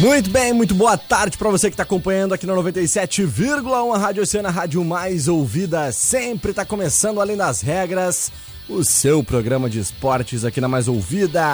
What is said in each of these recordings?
Muito bem, muito boa tarde para você que está acompanhando aqui na 97,1 a Rádio Oceana, rádio mais ouvida. Sempre está começando além das regras, o seu programa de esportes aqui na mais ouvida.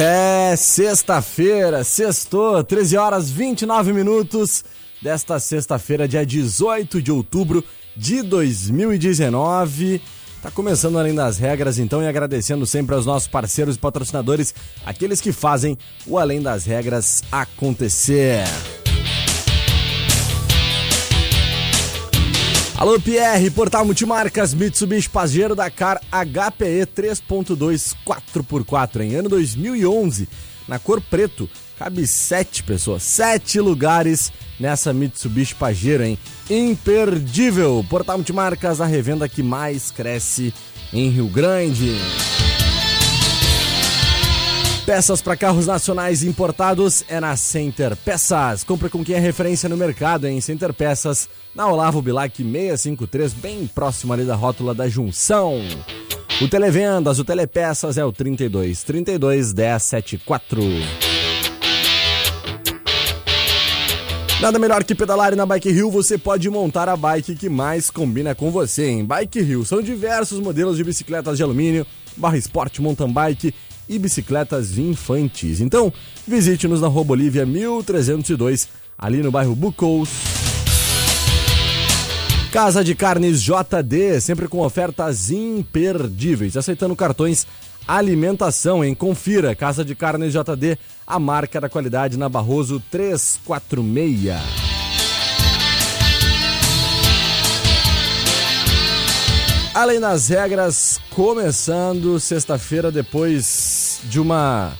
É sexta-feira, sextou, 13 horas 29 minutos desta sexta-feira, dia 18 de outubro de 2019. Tá começando além das regras, então, e agradecendo sempre aos nossos parceiros e patrocinadores, aqueles que fazem o Além das Regras acontecer. Alô Pierre, Portal Multimarcas, Mitsubishi Pajero Dakar HPE 3.2 4x4 em ano 2011, na cor preto, cabe sete pessoas, sete lugares nessa Mitsubishi Pajero, hein? Imperdível! Portal Multimarcas, a revenda que mais cresce em Rio Grande. Peças para carros nacionais importados é na Center Peças. Compra com quem é referência no mercado em Center Peças, na Olavo Bilac 653, bem próximo ali da rótula da Junção. O Televendas, o Telepeças é o 32 32 1074. Nada melhor que pedalar e na Bike Hill você pode montar a bike que mais combina com você. Em Bike Hill são diversos modelos de bicicletas de alumínio, barra esporte, mountain bike e bicicletas infantis. Então, visite-nos na Rua Bolívia 1302, ali no bairro Bucous. Casa de Carnes JD, sempre com ofertas imperdíveis, aceitando cartões alimentação, hein? Confira, Casa de Carnes JD, a marca da qualidade na Barroso 346. Além das regras, começando sexta-feira depois de uma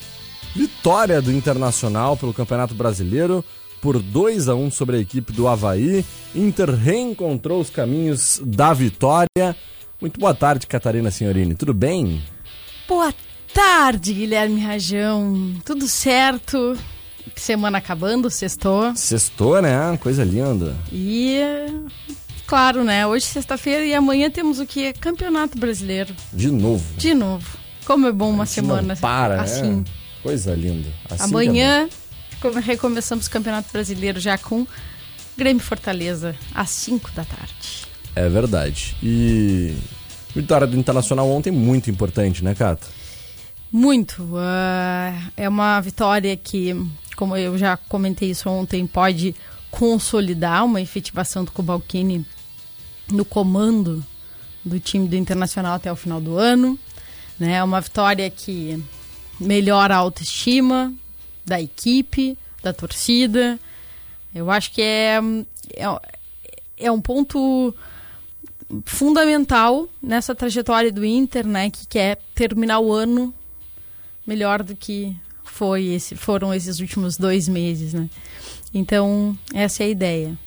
vitória do Internacional pelo Campeonato Brasileiro por 2 a 1 sobre a equipe do Havaí. Inter reencontrou os caminhos da vitória. Muito boa tarde, Catarina Senhorini. Tudo bem? Boa tarde, Guilherme Rajão. Tudo certo? Semana acabando, sextou. Sextou, né? Coisa linda. E, claro, né? Hoje sexta-feira e amanhã temos o que? Campeonato Brasileiro. De novo. De novo. Como é bom uma semana para, assim. É. Coisa linda. Assim amanhã é recomeçamos o Campeonato Brasileiro já com Grêmio Fortaleza às 5 da tarde. É verdade. E Vitória do Internacional ontem muito importante, né, Cata? Muito. Uh, é uma vitória que, como eu já comentei isso ontem, pode consolidar uma efetivação do Cobalcini no comando do time do Internacional até o final do ano. Né? É uma vitória que melhora a autoestima da equipe, da torcida. Eu acho que é, é, é um ponto fundamental nessa trajetória do Inter, né, que quer terminar o ano melhor do que foi esse, foram esses últimos dois meses, né? Então essa é a ideia.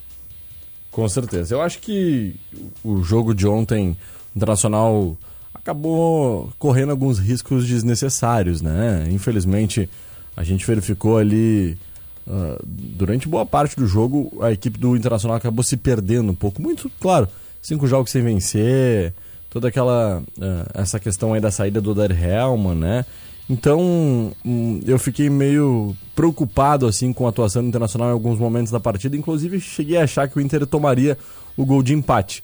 Com certeza. Eu acho que o jogo de ontem internacional acabou correndo alguns riscos desnecessários, né? Infelizmente a gente verificou ali uh, durante boa parte do jogo a equipe do Internacional acabou se perdendo um pouco, muito claro cinco jogos sem vencer, toda aquela uh, essa questão aí da saída do Der Hellman, né? Então, hum, eu fiquei meio preocupado assim com a atuação internacional em alguns momentos da partida, inclusive cheguei a achar que o Inter tomaria o gol de empate.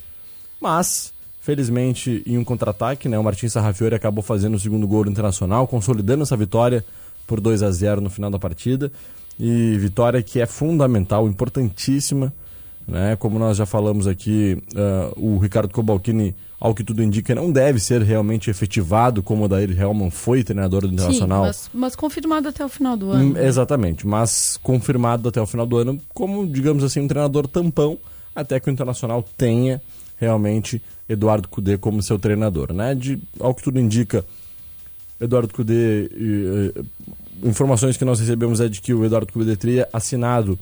Mas, felizmente, em um contra-ataque, né, o Martins Sarrafiori acabou fazendo o segundo gol Internacional, consolidando essa vitória por 2 a 0 no final da partida. E vitória que é fundamental, importantíssima, né? Como nós já falamos aqui, uh, o Ricardo Cobalcini ao que tudo indica, não deve ser realmente efetivado como o Daír Hellman foi treinador do Internacional. Sim, mas, mas, confirmado até o final do ano. Hum, né? Exatamente, mas confirmado até o final do ano como, digamos assim, um treinador tampão, até que o Internacional tenha realmente Eduardo Cudê como seu treinador. Né? De, ao que tudo indica, Eduardo Cudê, informações que nós recebemos é de que o Eduardo Cudê teria assinado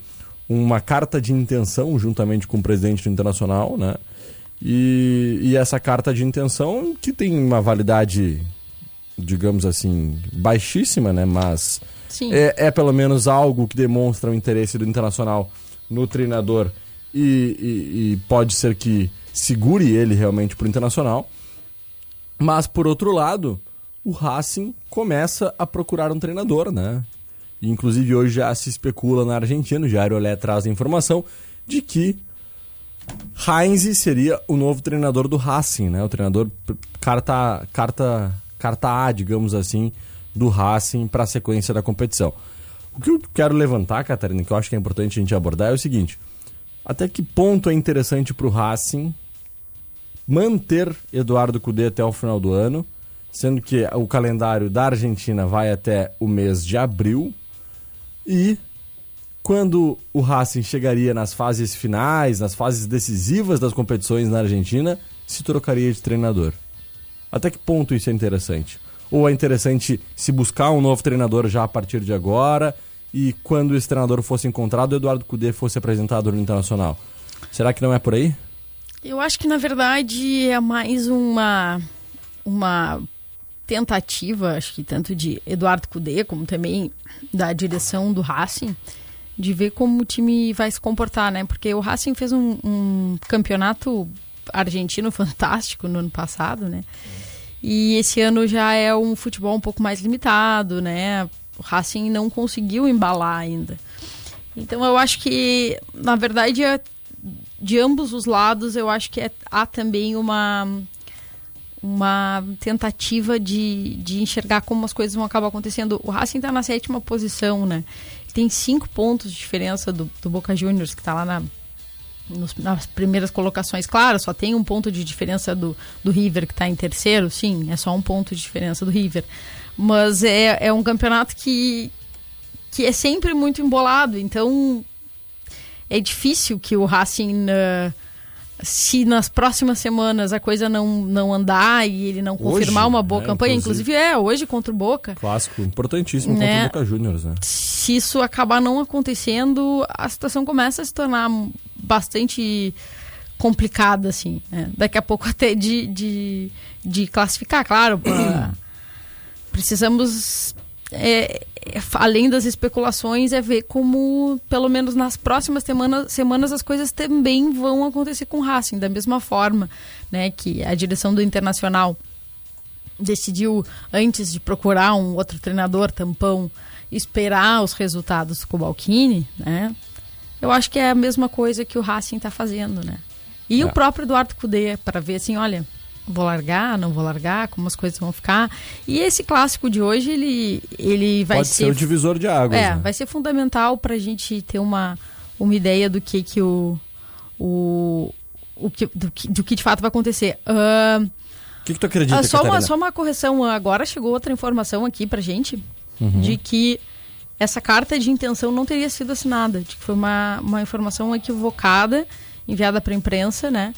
uma carta de intenção juntamente com o presidente do Internacional, né? E, e essa carta de intenção, que tem uma validade, digamos assim, baixíssima, né? Mas é, é, pelo menos algo que demonstra o interesse do Internacional no treinador e, e, e pode ser que segure ele realmente para o Internacional. Mas, por outro lado, o Racing começa a procurar um treinador, né? Inclusive hoje já se especula na Argentina, o Jairo Olé traz a informação de que Heinz seria o novo treinador do Racing, né? O treinador carta, carta, carta A, digamos assim, do Racing para a sequência da competição. O que eu quero levantar, Catarina, que eu acho que é importante a gente abordar é o seguinte: até que ponto é interessante para o Racing manter Eduardo Cudê até o final do ano, sendo que o calendário da Argentina vai até o mês de abril e quando o Racing chegaria nas fases finais, nas fases decisivas das competições na Argentina, se trocaria de treinador. Até que ponto isso é interessante? Ou é interessante se buscar um novo treinador já a partir de agora e quando esse treinador fosse encontrado, o Eduardo Cudê fosse apresentado no Internacional? Será que não é por aí? Eu acho que na verdade é mais uma uma tentativa, acho que tanto de Eduardo Cudê como também da direção do Racing, de ver como o time vai se comportar, né? Porque o Racing fez um, um campeonato argentino fantástico no ano passado, né? E esse ano já é um futebol um pouco mais limitado, né? O Racing não conseguiu embalar ainda. Então eu acho que, na verdade, é, de ambos os lados, eu acho que é, há também uma uma tentativa de, de enxergar como as coisas vão acabar acontecendo. O Racing está na sétima posição, né? tem cinco pontos de diferença do, do Boca Juniors, que está lá na, nos, nas primeiras colocações. Claro, só tem um ponto de diferença do, do River, que está em terceiro, sim, é só um ponto de diferença do River. Mas é, é um campeonato que, que é sempre muito embolado, então é difícil que o Racing. Uh, se nas próximas semanas a coisa não, não andar e ele não confirmar hoje, uma boa é, campanha, inclusive, inclusive, é, hoje contra o Boca. Clássico, importantíssimo né? contra o Boca Juniors, né? Se isso acabar não acontecendo, a situação começa a se tornar bastante complicada, assim. Né? Daqui a pouco até de, de, de classificar, claro. Pra... precisamos é, além das especulações, é ver como, pelo menos nas próximas semanas, semanas as coisas também vão acontecer com o Racing, da mesma forma né, que a direção do Internacional decidiu, antes de procurar um outro treinador tampão, esperar os resultados com o Balquini, né? Eu acho que é a mesma coisa que o Racing está fazendo, né? E é. o próprio Eduardo Cudê, para ver assim, olha, vou largar, não vou largar, como as coisas vão ficar. E esse clássico de hoje, ele, ele vai Pode ser... ser o divisor de águas. É, né? vai ser fundamental para a gente ter uma, uma ideia do que que o... o o que, do, que, do que de fato vai acontecer. O uh, que, que tu acredita, uh, só uma Só uma correção. Agora chegou outra informação aqui pra gente uhum. de que essa carta de intenção não teria sido assinada. De que foi uma, uma informação equivocada enviada para a imprensa, né?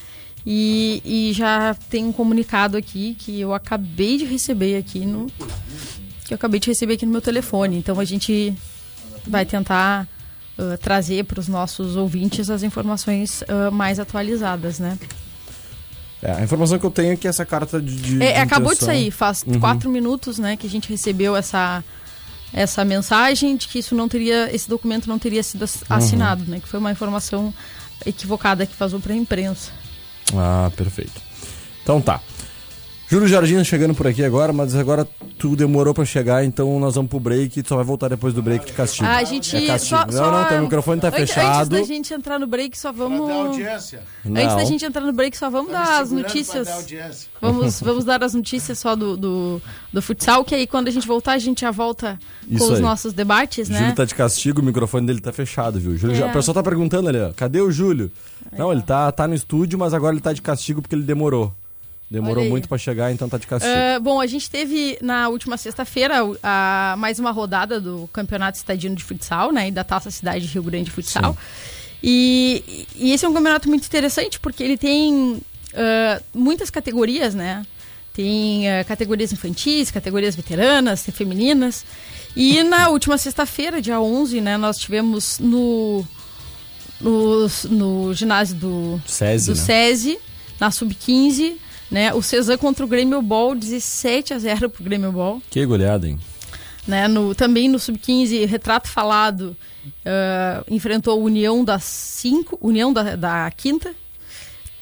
E, e já tem um comunicado aqui que eu acabei de receber aqui no. Que eu acabei de receber aqui no meu telefone. Então a gente vai tentar uh, trazer para os nossos ouvintes as informações uh, mais atualizadas, né? É, a informação que eu tenho é que essa carta de. de é, acabou de sair, faz uhum. quatro minutos, né, que a gente recebeu essa, essa mensagem de que isso não teria, esse documento não teria sido uhum. assinado, uhum. né? Que foi uma informação equivocada que vazou para a imprensa. Ah, perfeito. Então tá. Júlio Jardim chegando por aqui agora, mas agora tu demorou pra chegar, então nós vamos pro break e tu só vai voltar depois do break de castigo. Ah, a gente. É castigo. Só, não, só- não, teu microfone tá antes- fechado. Antes da gente entrar no break, só vamos. Audiência. Não. Antes da gente entrar no break, só vamos Tá dar as notícias. dar. Vamos, vamos dar as notícias só do, do, do futsal, que aí quando a gente voltar, a gente já volta Isso com os aí. nossos debates, né? Júlio tá de castigo, o microfone dele tá fechado, viu? Júlio, É. já- o pessoal tá perguntando ali, ó, cadê o Júlio? Não, ele tá, tá no estúdio, mas agora ele tá de castigo porque ele demorou. Demorou muito pra chegar, então tá de castigo. Ah, bom, a gente teve na última sexta-feira a- mais uma rodada do Campeonato Estadino de Futsal, né? E da Taça Cidade de Rio Grande de Futsal. E, e esse é um campeonato muito interessante porque ele tem ah, muitas categorias, né? Tem ah, categorias infantis, categorias veteranas, tem femininas. E na última sexta-feira, dia 11, né? Nós tivemos no, no, no ginásio do, SESI, do né? SESI, na Sub-15, né? O Cezan contra o Grêmio Ball, 17 a 0 pro Grêmio Ball. Que goleada, hein? Né? No, também no Sub-15, Retrato Falado ah, enfrentou a União das 5, União da, da Quinta,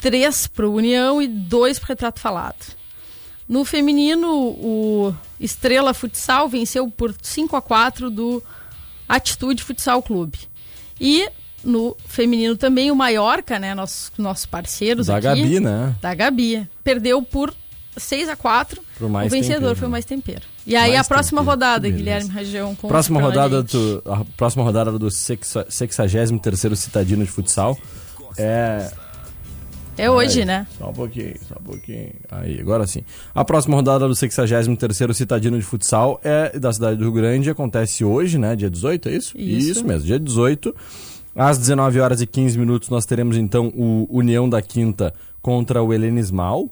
3 pro União e 2 pro Retrato Falado. No feminino, o Estrela Futsal venceu por 5 a 4 do Atitude Futsal Clube. E no feminino também o Maiorca, né, nossos, nossos parceiros Da aqui, Gabi, né? da Gabi, perdeu por 6 a 4 Pro mais o vencedor tempero, foi o né? mais tempero. E aí a próxima tempero, rodada, beleza. Guilherme Rajão com Próxima rodada, do, a próxima rodada do sexa- 63º Citadino de Futsal é... É hoje, Aí, né? Só um pouquinho, só um pouquinho. Aí, agora sim. A próxima rodada do 63º Citadino de Futsal é da cidade do Rio Grande, acontece hoje, né? Dia 18, é isso? Isso. mesmo, dia 18. Às 19 horas e 15 minutos nós teremos então o União da Quinta contra o Helenismal.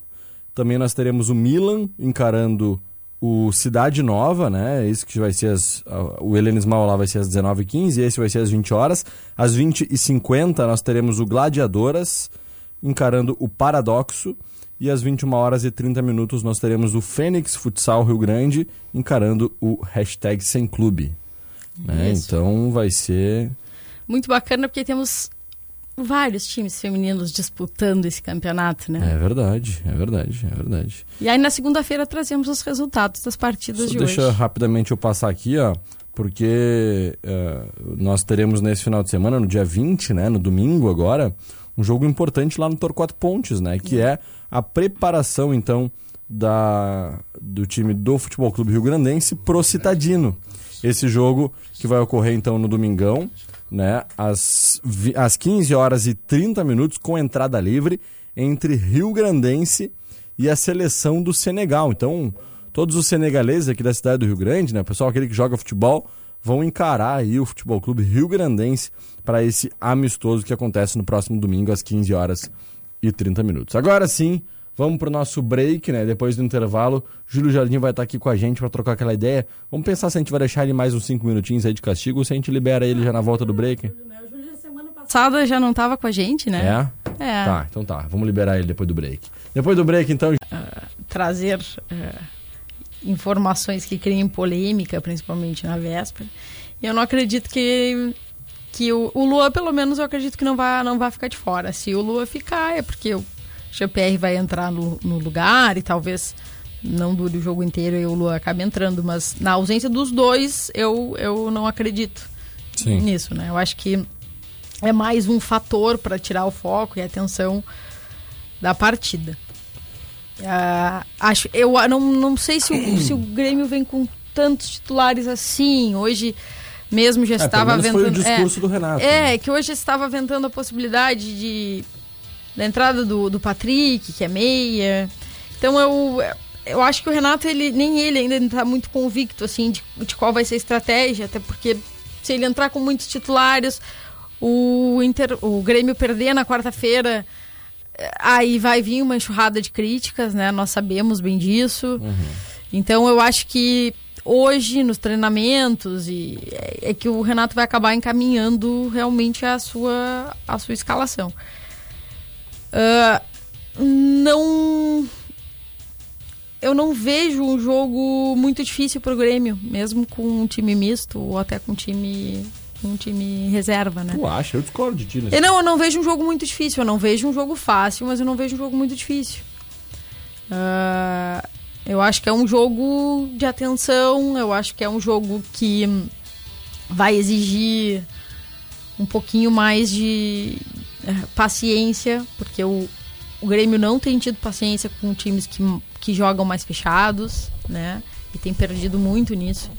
Também nós teremos o Milan encarando o Cidade Nova, né? Esse que vai ser as, o Helenismal lá vai ser às 19h15 e esse vai ser às 20 horas. Às 20h50 nós teremos o Gladiadoras encarando o Paradoxo. E às 21 horas e 30 minutos nós teremos o Fênix Futsal Rio Grande encarando o hashtag Sem Clube. Né? Então vai ser. Muito bacana porque temos vários times femininos disputando esse campeonato, né? É verdade, é verdade, é verdade. E aí na segunda-feira trazemos os resultados das partidas Só de deixa hoje. rapidamente eu passar aqui, ó, porque eh, nós teremos nesse final de semana, no dia 20, né, no domingo agora, um jogo importante lá no Torquato Pontes, né, que é a preparação, então, da, do time do Futebol Clube Rio Grandense pro Citadino. Esse jogo que vai ocorrer, então, no domingão, né, às, às 15 horas e 30 minutos, com entrada livre, entre Rio Grandense e a seleção do Senegal. Então, todos os senegaleses aqui da cidade do Rio Grande, né, pessoal aquele que joga futebol, vão encarar aí o Futebol Clube Rio Grandense para esse amistoso que acontece no próximo domingo às 15 horas e 30 minutos. Agora sim, vamos pro nosso break, né? Depois do intervalo, Júlio Jardim vai estar aqui com a gente para trocar aquela ideia. Vamos pensar se a gente vai deixar ele mais uns 5 minutinhos aí de castigo ou se a gente libera ele já na volta do break. Passada já não estava com a gente, né? É? É. Tá, então tá. Vamos liberar ele depois do break. Depois do break, então, Trazer eh, informações que criem polêmica, principalmente na véspera. E eu não acredito que que o, o Lua, pelo menos, eu acredito que não vai, não vai ficar de fora. Se o Lua ficar, é porque o GPR vai entrar no, no lugar e talvez não dure o jogo inteiro e o Lua acabe entrando. Mas na ausência dos dois, eu, eu não acredito Sim. nisso, né? Eu acho que é mais um fator para tirar o foco e a atenção da partida. Ah, acho, eu não, não sei se o, se o Grêmio vem com tantos titulares assim. Hoje mesmo já É, estava menos foi o discurso do Renato, É, né? que hoje estava ventando a possibilidade de da entrada do, do Patrick, que é meia. Então eu, eu acho que o Renato, ele, nem ele ainda está muito convicto assim, de, de qual vai ser a estratégia, até porque se ele entrar com muitos titulares, o, Inter, o Grêmio perder na quarta-feira, eh, aí vai vir uma enxurrada de críticas, né? Nós sabemos bem disso. Então eu acho que hoje nos treinamentos e é, é que o Renato vai acabar encaminhando realmente a sua a sua escalação. Ah, não eu não vejo um jogo muito difícil para o Grêmio, mesmo com um time misto ou até com um time um time reserva, né? Tu acha? Eu discordo de ti nesse Eu não, eu não vejo um jogo muito difícil. Eu não vejo um jogo fácil, mas eu não vejo um jogo muito difícil. Uh, eu acho que é um jogo de atenção, eu acho que é um jogo que vai exigir um pouquinho mais de paciência, porque o, o Grêmio não tem tido paciência com times que, que jogam mais fechados, né? E tem perdido muito nisso.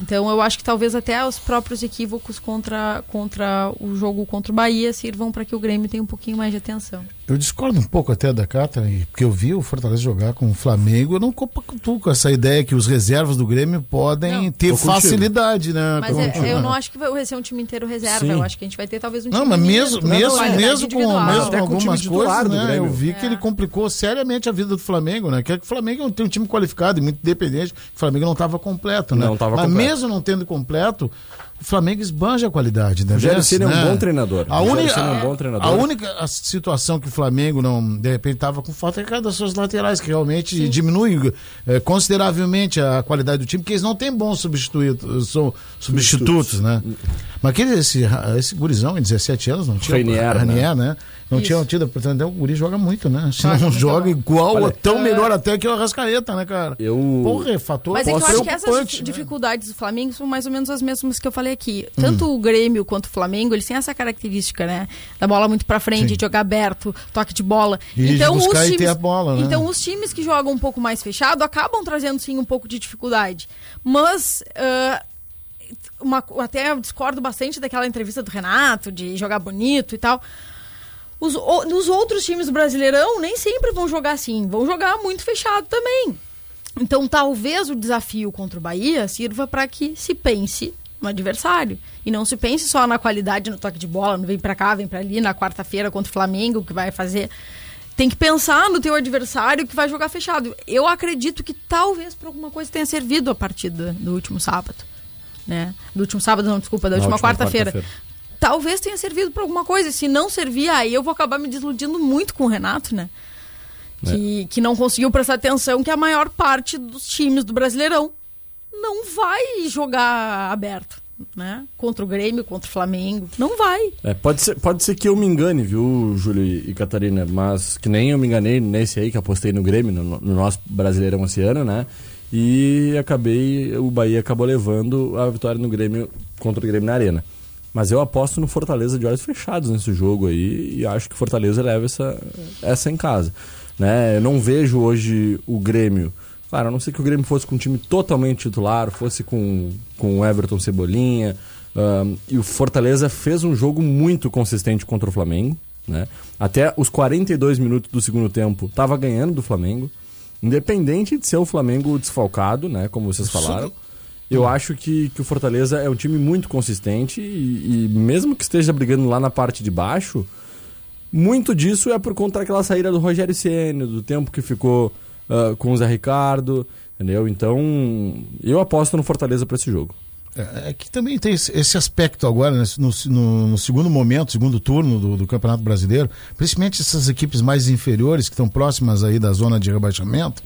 Então eu acho que talvez até os próprios equívocos contra, contra o jogo contra o Bahia sirvam para que o Grêmio tenha um pouquinho mais de atenção. Eu discordo um pouco até da Cata, porque eu vi o Fortaleza jogar com o Flamengo, eu não compactuo com essa ideia que os reservas do Grêmio podem não, ter facilidade, né? Mas é, eu não acho que vai ser um time inteiro reserva, Sim. eu acho que a gente vai ter talvez um time Não, mas mesmo, mesmo, mesmo, com, mesmo com algumas coisas, né? Eu vi é. que ele complicou seriamente a vida do Flamengo, né? Que, é que o Flamengo tem um time qualificado e muito independente, o Flamengo não estava completo, né? Não estava completo. Mas mesmo não tendo completo, o Flamengo esbanja a qualidade, né? O Rogério Ceni né? é um né? bom treinador. A, única, é um bom treinador. a única situação que o Flamengo não, de repente, estava com falta é cada das suas laterais, que realmente Sim. diminui é, consideravelmente a qualidade do time, porque eles não têm bons substitutos, são substitutos, né? Mas aquele, esse, esse gurizão em 17 anos não tinha. Rainier, Rainier né? né? Não Isso. tinha tido, portanto, o Guri joga muito, né? Se não joga igual, Olha, tão é... melhor até que o Arrascaeta, né, cara? Eu... Porra, é fator Mas é que eu acho que essas né? dificuldades do Flamengo são mais ou menos as mesmas que eu falei aqui. Tanto hum. o Grêmio quanto o Flamengo, eles têm essa característica, né? Da bola muito pra frente, Sim. jogar aberto, toque de bola. E então, os times, bola, né? então, os times que jogam um pouco mais fechado acabam trazendo, sim, um pouco de dificuldade. Mas... Uh, uma, até eu discordo bastante daquela entrevista do Renato, de jogar bonito e tal. Os, o, nos outros times do Brasileirão, nem sempre vão jogar assim. Vão jogar muito fechado também. Então, talvez o desafio contra o Bahia sirva para que se pense no adversário. E não se pense só na qualidade no toque de bola, não vem para cá, vem para ali, na quarta-feira contra o Flamengo, que vai fazer. Tem que pensar no teu adversário que vai jogar fechado. Eu acredito que talvez por alguma coisa tenha servido a partida do último sábado. Né? Do último sábado, não, desculpa, da última, última quarta-feira. Quarta talvez tenha servido para alguma coisa. Se não servir, aí eu vou acabar me desiludindo muito com o Renato, né? É. Que, que não conseguiu prestar atenção que a maior parte dos times do Brasileirão não vai jogar aberto. Né? Contra o Grêmio, contra o Flamengo. Não vai. É, pode, ser, pode ser que eu me engane, viu, Júlio e Catarina? Mas que nem eu me enganei nesse aí que apostei no Grêmio, no, no nosso Brasileirão esse ano, né? E acabei, o Bahia acabou levando a vitória no Grêmio contra o Grêmio na Arena. Mas eu aposto no Fortaleza de olhos fechados nesse jogo aí e acho que Fortaleza leva essa, essa em casa. Né? Eu não vejo hoje o Grêmio. Claro, a não ser que o Grêmio fosse com um time totalmente titular, fosse com, com o Everton Cebolinha. Um, e o Fortaleza fez um jogo muito consistente contra o Flamengo. Né? Até os 42 minutos do segundo tempo estava ganhando do Flamengo. Independente de ser o Flamengo desfalcado, né? Como vocês falaram. Eu acho que, que o Fortaleza é um time muito consistente e, e, mesmo que esteja brigando lá na parte de baixo, muito disso é por conta daquela saída do Rogério Ceni, do tempo que ficou uh, com o Zé Ricardo, entendeu? Então, eu aposto no Fortaleza para esse jogo. É, é, que também tem esse aspecto agora, né, no, no, no, segundo momento, segundo turno do, do, Campeonato Brasileiro, principalmente essas equipes mais inferiores, que estão próximas aí da zona de rebaixamento,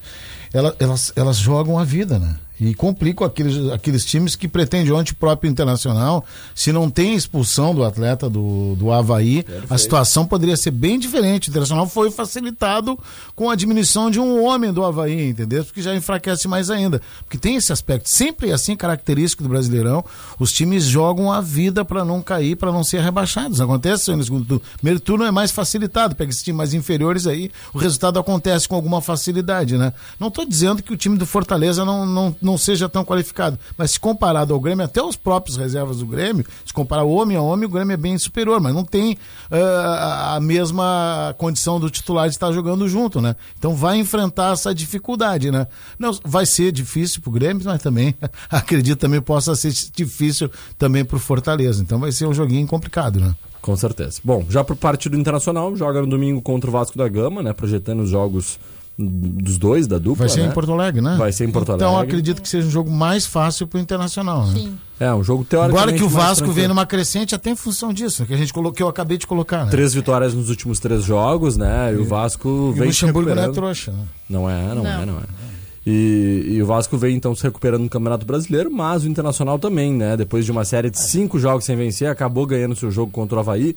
elas, elas, elas jogam a vida, né? E complicam aqueles, aqueles times que pretendem ontem próprio internacional. Se não tem expulsão do atleta do, do Havaí, Perfeito. a situação poderia ser bem diferente. O internacional foi facilitado com a diminuição de um homem do Havaí, entendeu? Porque já enfraquece mais ainda. Porque tem esse aspecto. Sempre é assim, característico do Brasileirão. Os times jogam a vida para não cair, para não ser rebaixados. Acontece no segundo turno. Primeiro turno é mais facilitado. Pega esses times mais inferiores aí, o resultado acontece com alguma facilidade, né? Não estou dizendo que o time do Fortaleza não, não, não não seja tão qualificado. Mas se comparado ao Grêmio, até os próprios reservas do Grêmio, se comparar homem a homem, o Grêmio é bem superior, mas não tem uh, a mesma condição do titular de estar jogando junto, né? Então vai enfrentar essa dificuldade, né? Não, vai ser difícil para o Grêmio, mas também acredito também possa ser difícil também para o Fortaleza. Então vai ser um joguinho complicado, né? Com certeza. Bom, já para o partido internacional, joga no domingo contra o Vasco da Gama, né? Projetando os jogos dos dois, da dupla. Vai ser né? em Porto Alegre, né? Vai ser em Porto então, Alegre. Então acredito que seja um jogo mais fácil para o Internacional, né? Sim. É, um jogo teórico. Agora que o Vasco vem numa crescente, até em função disso, que a gente colocou, que eu acabei de colocar. Né? Três vitórias nos últimos três jogos, né? E, e o Vasco e vem. O Luxemburgo não é trouxa, né? Não é, não, não. é, não é. E, e, o Vasco vem então se recuperando no Campeonato Brasileiro, mas o Internacional também, né? Depois de uma série de cinco jogos sem vencer, acabou ganhando seu jogo contra o Havaí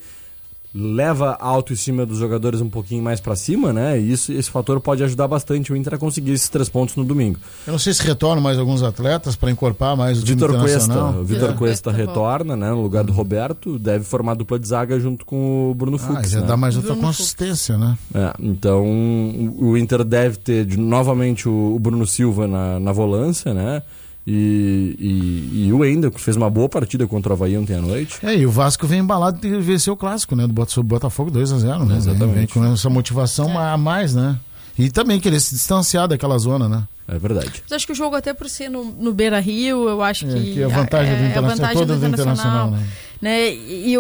leva a autoestima dos jogadores um pouquinho mais para cima, né? E isso, esse fator pode ajudar bastante o Inter a conseguir esses três pontos no domingo. Eu não sei se retornam mais alguns atletas para encorpar mais o Vitor Cuesta, o Vitor É. Cuesta Cuesta retorna, né, no lugar do Roberto, deve formar dupla de zaga junto com o Bruno Ah, Fux, já né? dá mais outra Bruno consistência, né? É, então o o Inter deve ter de- novamente o, o Bruno Silva na, na volância, né? E, e, e o Wendel, que fez uma boa partida contra o Havaí ontem à noite. É, e o Vasco vem embalado de vencer o clássico, né? Do Botafogo 2x0, né? Exatamente. Vem, com essa motivação a mais, né? E também querer se distanciar daquela zona, né? É verdade. Mas acho que o jogo, até por ser no, no Beira Rio, eu acho É, que. que a vantagem do é, Internacional, a vantagem do do Internacional, né? né? E, e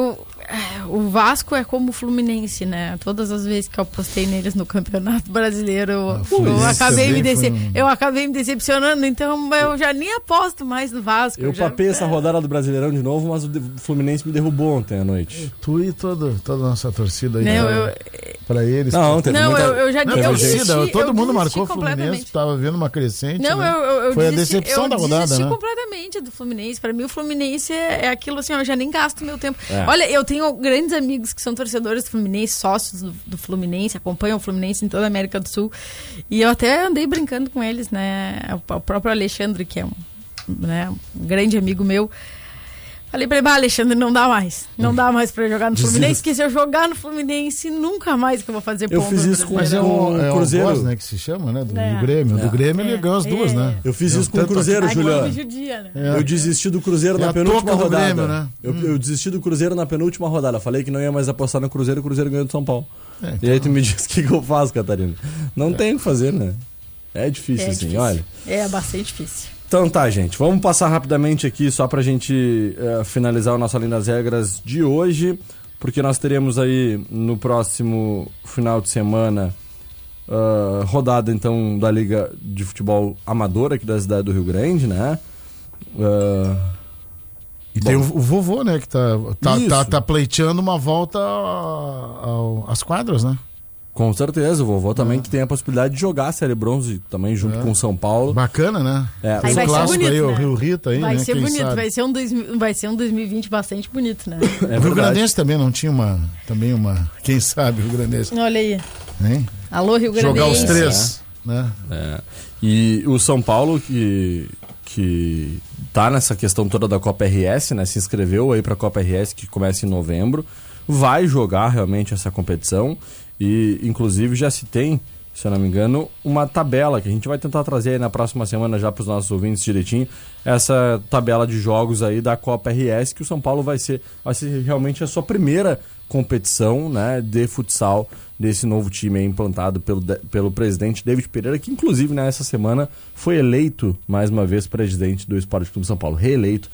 o, Vasco é como o Fluminense, né? Todas as vezes que eu apostei neles no Campeonato Brasileiro, eu, Ah, Fluminense acabei me dece- um- eu acabei me decepcionando, então eu já nem aposto mais no Vasco. Eu já... papei essa rodada do Brasileirão de novo, mas o Fluminense me derrubou ontem à noite. Tu e todo, toda a nossa torcida aí Não, pra, eu- pra eles. Não, teve Não, muita... eu, eu já Não, eu desisti, torcida, todo eu mundo marcou o Fluminense, tava vendo uma crescente. Não, né? eu, eu, eu Foi a desisti- decepção eu da rodada, desisti né? completamente do Fluminense. Pra mim, o Fluminense é, é aquilo assim, eu já nem gasto meu tempo. É. Olha, eu tenho grandes amigos que são torcedores do Fluminense, sócios do, do Fluminense, acompanham o Fluminense em toda a América do Sul. E eu até andei brincando com eles, né? O, o próprio Alexandre, que é um, né, um grande amigo meu. Falei pra ele, bah, Alexandre, não dá mais. Não dá mais pra eu jogar no. Fluminense, porque se eu jogar no Fluminense, nunca mais que eu vou fazer Eu ponto fiz no isso com- é o, é Cruzeiro. né, que se chama, né? Do, É. do Grêmio. Do Grêmio ele É, ganhou as duas, é. né? Eu fiz Deu isso com o Cruzeiro, Juliano. judia, né? É. Eu desisti do Cruzeiro É na penúltima rodada. Grêmio, né? eu, eu desisti do Cruzeiro na penúltima rodada. Falei que não ia mais apostar no Cruzeiro, o Cruzeiro ganhou do São Paulo. É, E aí tu me diz o que, que eu faço, Catarina. Não tem o que fazer, né? É difícil, É assim, difícil. olha. É bastante difícil. Então tá, gente. Vamos passar rapidamente aqui só pra gente eh, finalizar o nosso Além das Regras de hoje. Porque nós teremos aí no próximo final de semana ah, rodada então da Liga de Futebol Amador aqui da cidade do Rio Grande, né? Ah, E tem o, vovô, né, que tá, tá, tá, tá pleiteando uma volta ao- ao- às quadras, né? Com certeza, o vovô também que tem a possibilidade de jogar a Série Bronze também junto É. com o São Paulo. Bacana, né? É, Aí vai ser clássico bonito, aí, o né? Rio Rita aí, vai né? ser Quem bonito, sabe? vai ser, um dois, vai ser um 2020 bastante bonito, né? é o Rio verdade. Grandense também não tinha uma, também uma, quem sabe o Rio Grandense, Olha aí. hein? Alô, Rio Grande Jogar os do Sul. três, né? É. E o São Paulo que que tá nessa questão toda da Copa RS, né? Se inscreveu aí para a Copa RS que começa em novembro, vai jogar realmente essa competição e inclusive já se tem, se eu não me engano, uma tabela que a gente vai tentar trazer aí na próxima semana já para os nossos ouvintes direitinho, essa tabela de jogos aí da Copa RS que o São Paulo vai ser vai ser realmente a sua primeira competição, né, de futsal desse novo time implantado pelo, pelo presidente David Pereira, que inclusive nessa semana foi eleito mais uma vez presidente do Esporte Clube São Paulo, reeleito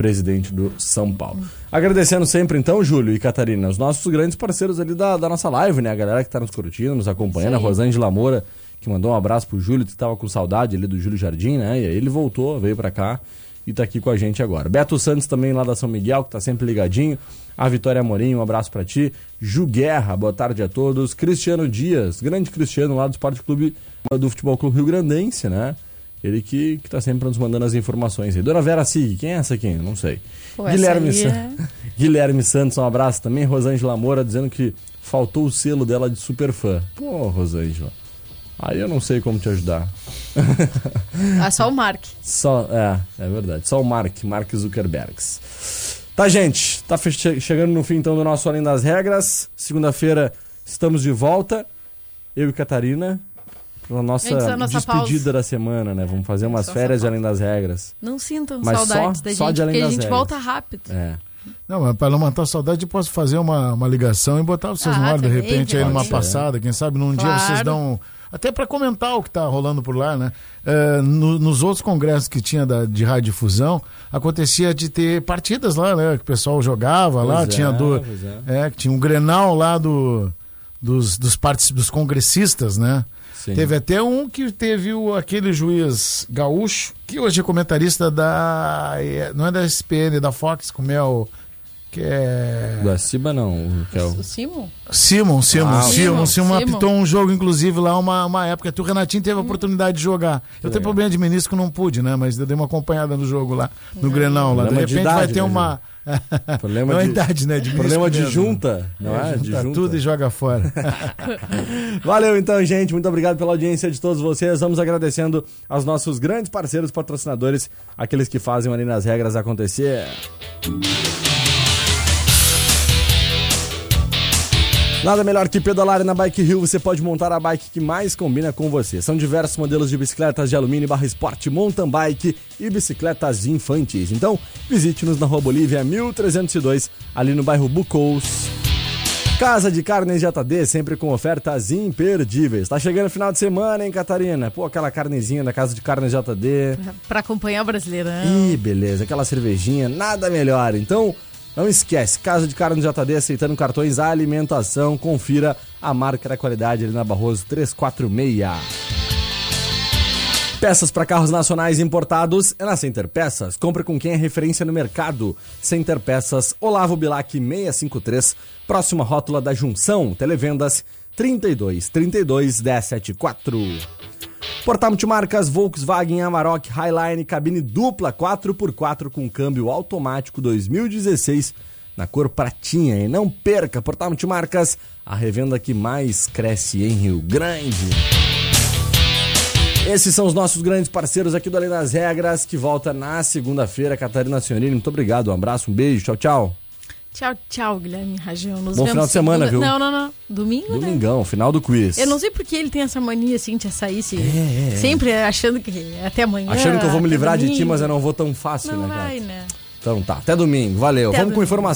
presidente do São Paulo. Agradecendo sempre então, Júlio e Catarina, os nossos grandes parceiros ali da, da nossa live, né, a galera que tá nos curtindo, nos acompanhando, a Sim. Rosângela Moura, que mandou um abraço pro Júlio, que tava com saudade ali do Júlio Jardim, né, e aí ele voltou, veio pra cá e tá aqui com a gente agora. Beto Santos também lá da São Miguel, que tá sempre ligadinho. A Vitória Amorim, um abraço pra ti. Ju Guerra, boa tarde a todos. Cristiano Dias, grande Cristiano lá do Esporte Clube do Futebol Clube Rio Grandense, né? Ele que, que tá sempre nos mandando as informações aí. Dona Vera Sig, quem é essa aqui? Não sei. Pô, Guilherme, San- é- Guilherme Santos, um abraço também. Rosângela Moura dizendo que faltou o selo dela de super fã. Pô, Rosângela. Aí eu não sei como te ajudar. Ah, só o Mark. Só, é, é verdade. Só o Mark, Mark Zuckerbergs. Tá, gente, tá chegando no fim então do nosso Além das Regras. Segunda-feira estamos de volta. Eu e Catarina. Pra nossa, Antes da nossa despedida pausa. da semana, né? Vamos fazer umas férias de. Além das Regras. Não sintam Mas saudades só- da só gente, de além porque a das gente regras. volta rápido. É. Não, mas para não matar a saudade, eu posso fazer uma, uma ligação e botar vocês Ah, no ar de repente aí numa passada. Quem sabe num dia Claro. vocês dão. Até para comentar o que tá rolando por lá, né? É, no- nos outros congressos que tinha da, de radiodifusão, acontecia de ter partidas lá, né? Que o pessoal jogava lá, Pois é, tinha do. é. É, que tinha um grenal lá do, dos, dos, dos congressistas, né? Sim. Teve até um que teve o, aquele juiz gaúcho, que hoje é comentarista da. é, Não é da SPN, é da Fox, como é o. que é. Do Aciba não, o que é o... O Simo? Simon, Simon, Ah, Simon, Simon, Simon Simon. apitou um jogo, inclusive, lá uma, uma época. Tu, Renatinho, teve a oportunidade de jogar. Eu tenho problema de menisco, não pude, né? Mas eu dei uma acompanhada no jogo lá, no Grenal. Lá. De Problema de repente vai idade, ter né, uma. Problema não é de- idade, né? De Problema de mesmo. junta, não é? De Junta junta. tudo e joga fora. Valeu então, gente. Muito obrigado pela audiência de todos vocês. Vamos agradecendo aos nossos grandes parceiros patrocinadores, aqueles que fazem ali nas regras acontecer. Nada melhor que pedalar na Bike Hill, você pode montar a bike que mais combina com você. São diversos modelos de bicicletas de alumínio barra esporte, mountain bike e bicicletas infantis. Então, visite-nos na Rua Bolívia 1302, ali no bairro Bucous. Casa de Carnes JD, sempre com ofertas imperdíveis. Tá chegando o final de semana, hein, Catarina? Pô, aquela carnezinha da Casa de Carnes JD. Pra acompanhar o Brasileirão. Ih, beleza, aquela cervejinha, nada melhor. Então, não esquece, Casa de Carnes JD aceitando cartões alimentação. Confira a marca da qualidade ali na Barroso 346. Peças para carros nacionais importados é na Center Peças. Compre com quem é referência no mercado. Center Peças, Olavo Bilac 653, próxima rótula da Junção. Televendas 32 32 174. Portal Multimarcas, Volkswagen Amarok Highline, cabine dupla 4x4 com câmbio automático 2016 na cor pratinha. E não perca, Portal Multimarcas, a revenda que mais cresce em Rio Grande. Esses são os nossos grandes parceiros aqui do Além das Regras, que volta na segunda-feira. Catarina Senhorini, muito obrigado. Um abraço, um beijo, tchau, tchau. Tchau, tchau, Guilherme Rajão. Nos Bom final de semana, segunda- viu? Não, não, não. Domingo, né? Domingão, final do quiz. Eu não sei porque ele tem essa mania, assim, de sair se... É, é. sempre achando que é até amanhã. Achando que eu vou me livrar de ti, domingo. mas eu não vou tão fácil, Não né, cara? vai, né? Então tá, até domingo. Valeu. Até Vamos com domingo. informação.